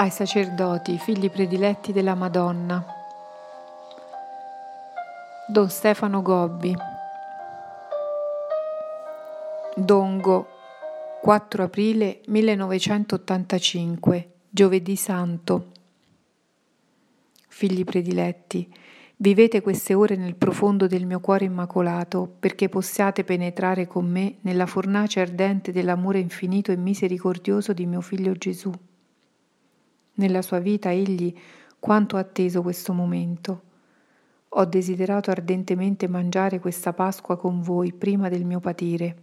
ai sacerdoti, figli prediletti della Madonna. Don Stefano Gobbi. Dongo, 4 aprile 1985, giovedì santo. Figli prediletti, vivete queste ore nel profondo del mio cuore immacolato perché possiate penetrare con me nella fornace ardente dell'amore infinito e misericordioso di mio figlio Gesù. Nella sua vita egli quanto ha atteso questo momento. Ho desiderato ardentemente mangiare questa Pasqua con voi prima del mio patire.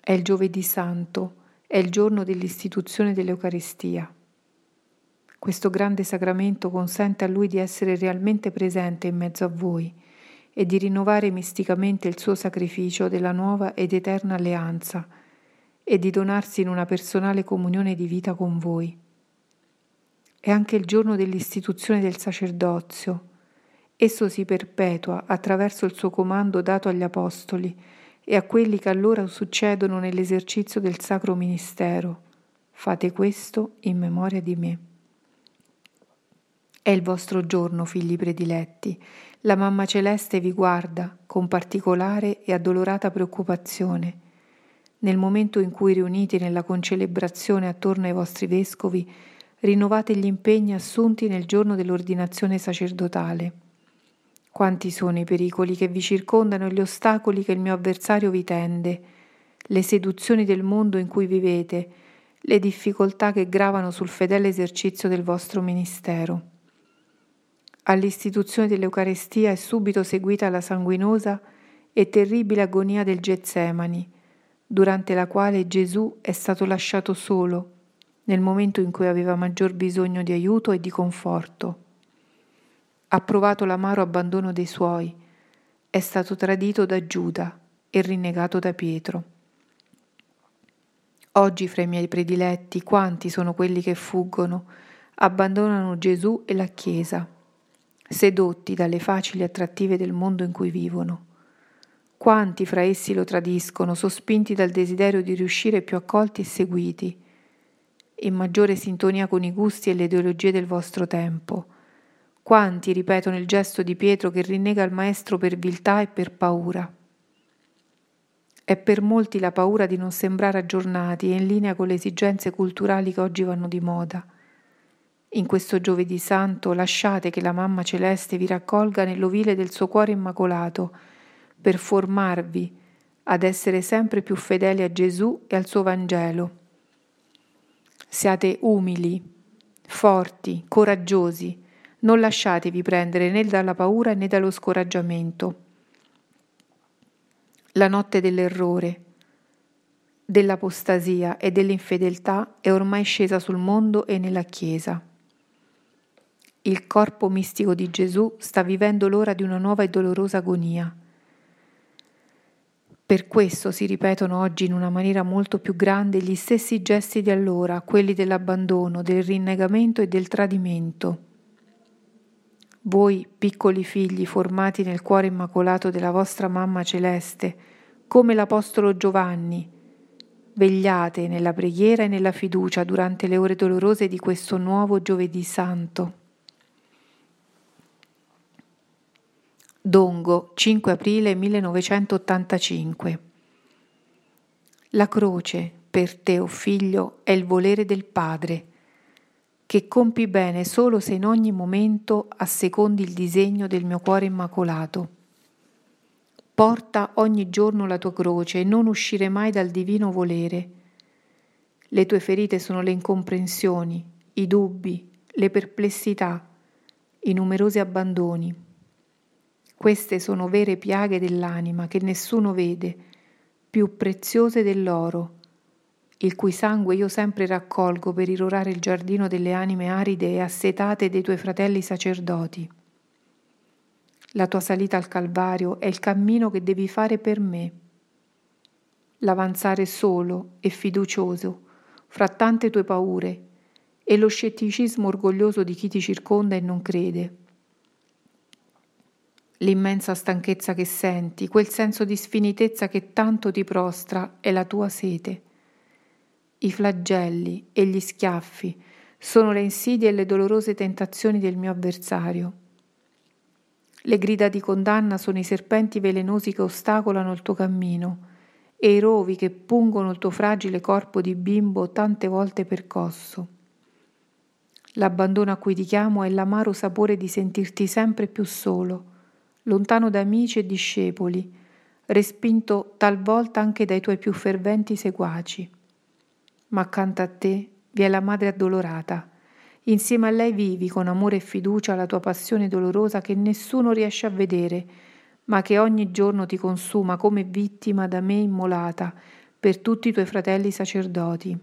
È il giovedì santo, è il giorno dell'istituzione dell'Eucaristia. Questo grande sacramento consente a Lui di essere realmente presente in mezzo a voi e di rinnovare misticamente il suo sacrificio della nuova ed eterna alleanza e di donarsi in una personale comunione di vita con voi. È anche il giorno dell'istituzione del sacerdozio. Esso si perpetua attraverso il suo comando dato agli Apostoli e a quelli che allora succedono nell'esercizio del sacro ministero. Fate questo in memoria di me. È il vostro giorno, figli prediletti. La Mamma Celeste vi guarda con particolare e addolorata preoccupazione. Nel momento in cui riuniti nella concelebrazione attorno ai vostri vescovi, rinnovate gli impegni assunti nel giorno dell'ordinazione sacerdotale. Quanti sono i pericoli che vi circondano e gli ostacoli che il mio avversario vi tende, le seduzioni del mondo in cui vivete, le difficoltà che gravano sul fedele esercizio del vostro ministero. All'istituzione dell'Eucarestia è subito seguita la sanguinosa e terribile agonia del Getsemani, durante la quale Gesù è stato lasciato solo nel momento in cui aveva maggior bisogno di aiuto e di conforto. Ha provato l'amaro abbandono dei suoi, è stato tradito da Giuda e rinnegato da Pietro. Oggi fra i miei prediletti quanti sono quelli che fuggono, abbandonano Gesù e la Chiesa, sedotti dalle facili attrattive del mondo in cui vivono. Quanti fra essi lo tradiscono, sospinti dal desiderio di riuscire più accolti e seguiti, in maggiore sintonia con i gusti e le ideologie del vostro tempo. Quanti ripetono il gesto di Pietro che rinnega il Maestro per viltà e per paura. È per molti la paura di non sembrare aggiornati e in linea con le esigenze culturali che oggi vanno di moda. In questo giovedì santo lasciate che la Mamma Celeste vi raccolga nell'ovile del suo cuore immacolato per formarvi ad essere sempre più fedeli a Gesù e al suo Vangelo Siate umili, forti, coraggiosi, non lasciatevi prendere né dalla paura né dallo scoraggiamento. La notte dell'errore, dell'apostasia e dell'infedeltà è ormai scesa sul mondo e nella Chiesa. Il corpo mistico di Gesù sta vivendo l'ora di una nuova e dolorosa agonia. Per questo si ripetono oggi in una maniera molto più grande gli stessi gesti di allora, quelli dell'abbandono, del rinnegamento e del tradimento. Voi, piccoli figli formati nel cuore immacolato della vostra mamma celeste, come l'Apostolo Giovanni, vegliate nella preghiera e nella fiducia durante le ore dolorose di questo nuovo giovedì santo. Dongo, 5 aprile 1985. La croce, per te, o oh figlio, è il volere del Padre, che compi bene solo se in ogni momento assecondi il disegno del mio cuore immacolato. Porta ogni giorno la tua croce e non uscire mai dal divino volere. Le tue ferite sono le incomprensioni, i dubbi, le perplessità, i numerosi abbandoni queste sono vere piaghe dell'anima che nessuno vede, più preziose dell'oro, il cui sangue io sempre raccolgo per irrorare il giardino delle anime aride e assetate dei tuoi fratelli sacerdoti. La tua salita al Calvario è il cammino che devi fare per me. L'avanzare solo e fiducioso fra tante tue paure e lo scetticismo orgoglioso di chi ti circonda e non crede l'immensa stanchezza che senti, quel senso di sfinitezza che tanto ti prostra è la tua sete. I flagelli e gli schiaffi sono le insidie e le dolorose tentazioni del mio avversario. Le grida di condanna sono i serpenti velenosi che ostacolano il tuo cammino e i rovi che pungono il tuo fragile corpo di bimbo tante volte percosso. L'abbandono a cui ti chiamo è l'amaro sapore di sentirti sempre più solo, lontano da amici e discepoli, respinto talvolta anche dai tuoi più ferventi seguaci. Ma accanto a te vi è la madre addolorata. Insieme a lei vivi con amore e fiducia la tua passione dolorosa che nessuno riesce a vedere, ma che ogni giorno ti consuma come vittima da me immolata per tutti i tuoi fratelli sacerdoti.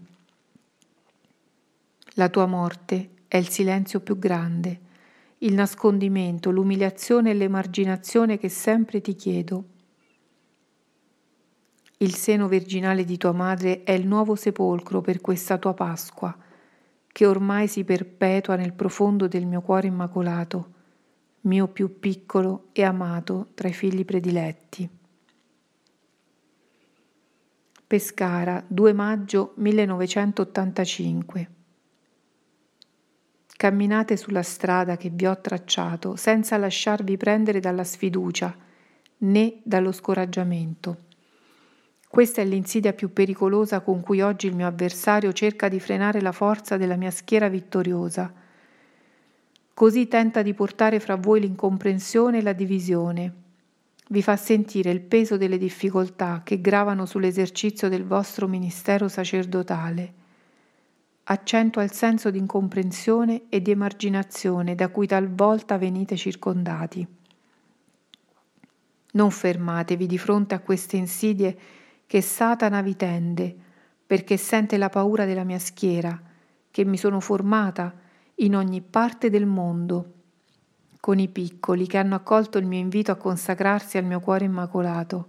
La tua morte è il silenzio più grande, il nascondimento, l'umiliazione e l'emarginazione che sempre ti chiedo. Il seno virginale di tua madre è il nuovo sepolcro per questa tua Pasqua, che ormai si perpetua nel profondo del mio cuore immacolato, mio più piccolo e amato tra i figli prediletti. Pescara, 2 maggio 1985 Camminate sulla strada che vi ho tracciato senza lasciarvi prendere dalla sfiducia né dallo scoraggiamento. Questa è l'insidia più pericolosa con cui oggi il mio avversario cerca di frenare la forza della mia schiera vittoriosa. Così tenta di portare fra voi l'incomprensione e la divisione. Vi fa sentire il peso delle difficoltà che gravano sull'esercizio del vostro ministero sacerdotale accentua il senso di incomprensione e di emarginazione da cui talvolta venite circondati. Non fermatevi di fronte a queste insidie che Satana vi tende, perché sente la paura della mia schiera, che mi sono formata in ogni parte del mondo, con i piccoli che hanno accolto il mio invito a consacrarsi al mio cuore immacolato.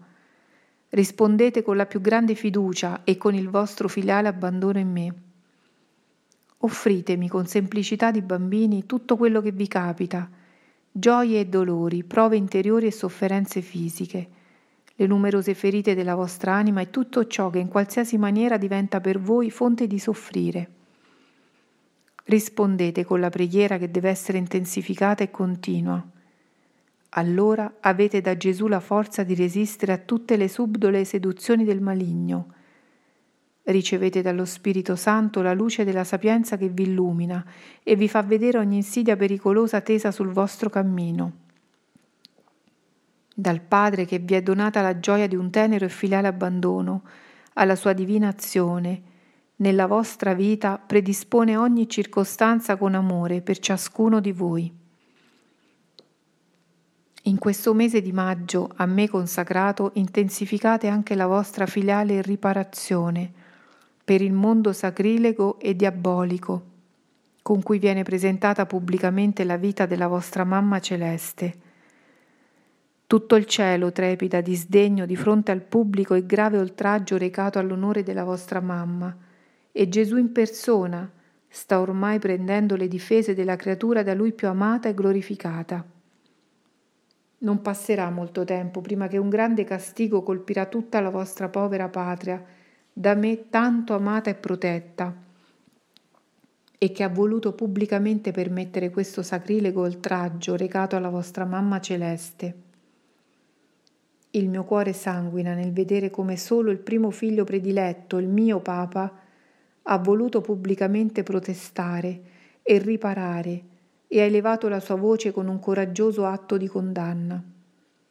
Rispondete con la più grande fiducia e con il vostro filiale abbandono in me. Offritemi con semplicità di bambini tutto quello che vi capita, gioie e dolori, prove interiori e sofferenze fisiche, le numerose ferite della vostra anima e tutto ciò che in qualsiasi maniera diventa per voi fonte di soffrire. Rispondete con la preghiera che deve essere intensificata e continua. Allora avete da Gesù la forza di resistere a tutte le subdole seduzioni del maligno Ricevete dallo Spirito Santo la luce della sapienza che vi illumina e vi fa vedere ogni insidia pericolosa tesa sul vostro cammino. Dal Padre che vi è donata la gioia di un tenero e filiale abbandono, alla sua divina azione, nella vostra vita predispone ogni circostanza con amore per ciascuno di voi. In questo mese di maggio, a me consacrato, intensificate anche la vostra filiale riparazione, per il mondo sacrilego e diabolico con cui viene presentata pubblicamente la vita della vostra mamma celeste. Tutto il cielo trepida di sdegno di fronte al pubblico e grave oltraggio recato all'onore della vostra mamma, e Gesù in persona sta ormai prendendo le difese della creatura da lui più amata e glorificata. Non passerà molto tempo prima che un grande castigo colpirà tutta la vostra povera patria, da me tanto amata e protetta, e che ha voluto pubblicamente permettere questo sacrilego oltraggio recato alla vostra mamma celeste. Il mio cuore sanguina nel vedere come solo il primo figlio prediletto, il mio Papa, ha voluto pubblicamente protestare e riparare e ha elevato la sua voce con un coraggioso atto di condanna.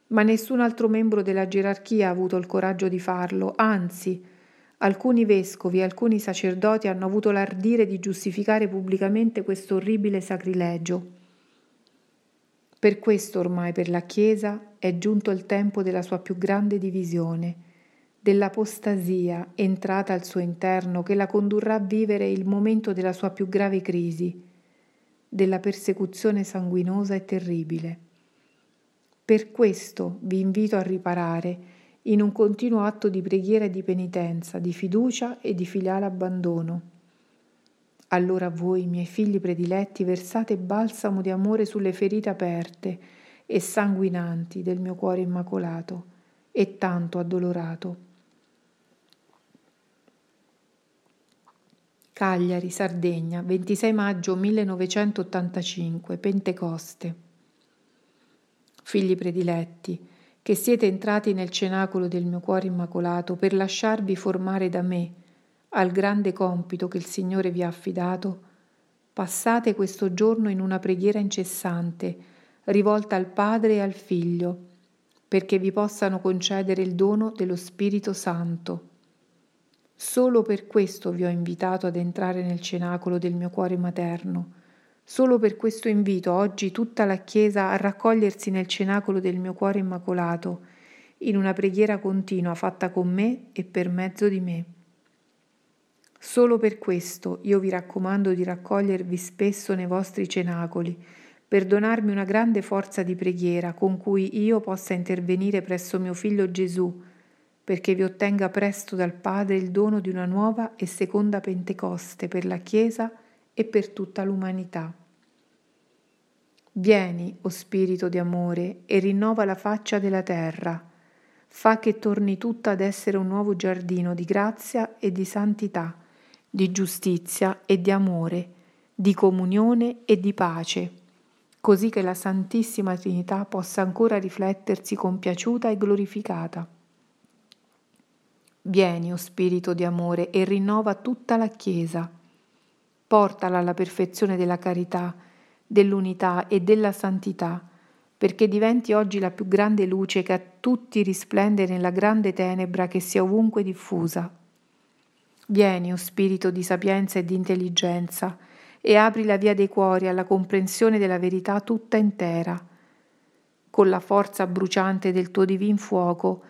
Ma nessun altro membro della gerarchia ha avuto il coraggio di farlo, anzi, Alcuni vescovi e alcuni sacerdoti hanno avuto l'ardire di giustificare pubblicamente questo orribile sacrilegio. Per questo ormai per la Chiesa è giunto il tempo della sua più grande divisione, dell'apostasia entrata al suo interno che la condurrà a vivere il momento della sua più grave crisi, della persecuzione sanguinosa e terribile. Per questo vi invito a riparare in un continuo atto di preghiera e di penitenza, di fiducia e di filiale abbandono. Allora voi, miei figli prediletti, versate balsamo di amore sulle ferite aperte e sanguinanti del mio cuore immacolato e tanto addolorato. Cagliari, Sardegna, 26 maggio 1985, Pentecoste. Figli prediletti, che siete entrati nel cenacolo del mio cuore immacolato per lasciarvi formare da me al grande compito che il Signore vi ha affidato, passate questo giorno in una preghiera incessante, rivolta al Padre e al Figlio, perché vi possano concedere il dono dello Spirito Santo Solo per questo vi ho invitato ad entrare nel cenacolo del mio cuore materno. Solo per questo invito oggi tutta la Chiesa a raccogliersi nel cenacolo del mio cuore immacolato, in una preghiera continua fatta con me e per mezzo di me. Solo per questo io vi raccomando di raccogliervi spesso nei vostri cenacoli, per donarmi una grande forza di preghiera con cui io possa intervenire presso mio figlio Gesù, perché vi ottenga presto dal Padre il dono di una nuova e seconda Pentecoste per la Chiesa e per tutta l'umanità. Vieni, o Spirito di amore, e rinnova la faccia della terra, fa che torni tutta ad essere un nuovo giardino di grazia e di santità, di giustizia e di amore, di comunione e di pace, così che la Santissima Trinità possa ancora riflettersi compiaciuta e glorificata. Vieni, o Spirito di amore, e rinnova tutta la Chiesa. Portala alla perfezione della carità, dell'unità e della santità, perché diventi oggi la più grande luce che a tutti risplende nella grande tenebra che sia ovunque diffusa. Vieni, o Spirito di sapienza e di intelligenza, e apri la via dei cuori alla comprensione della verità tutta intera. Con la forza bruciante del tuo divin fuoco,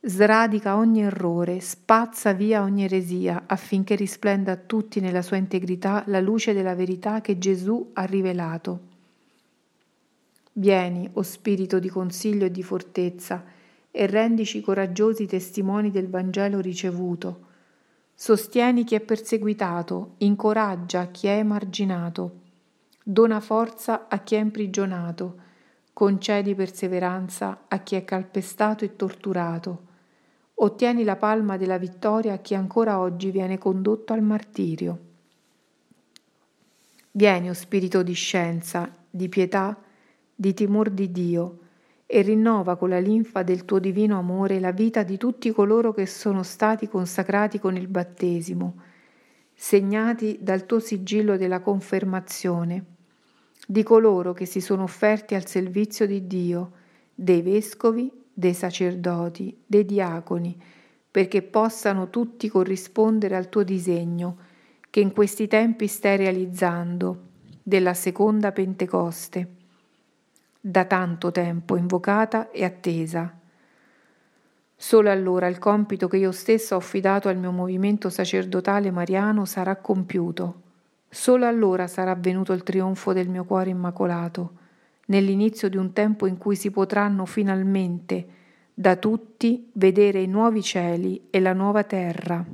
sradica ogni errore, spazza via ogni eresia, affinché risplenda a tutti nella sua integrità la luce della verità che Gesù ha rivelato. Vieni, o Spirito di consiglio e di fortezza, e rendici coraggiosi testimoni del Vangelo ricevuto. Sostieni chi è perseguitato, incoraggia chi è emarginato, dona forza a chi è imprigionato, concedi perseveranza a chi è calpestato e torturato ottieni la palma della vittoria a chi ancora oggi viene condotto al martirio. Vieni, o Spirito di scienza, di pietà, di timor di Dio, e rinnova con la linfa del tuo divino amore la vita di tutti coloro che sono stati consacrati con il battesimo, segnati dal tuo sigillo della confermazione, di coloro che si sono offerti al servizio di Dio, dei vescovi, dei sacerdoti, dei diaconi, perché possano tutti corrispondere al tuo disegno, che in questi tempi stai realizzando, della seconda Pentecoste, da tanto tempo invocata e attesa. Solo allora il compito che io stesso ho affidato al mio movimento sacerdotale mariano sarà compiuto. Solo allora sarà avvenuto il trionfo del mio cuore immacolato nell'inizio di un tempo in cui si potranno finalmente da tutti vedere i nuovi cieli e la nuova terra.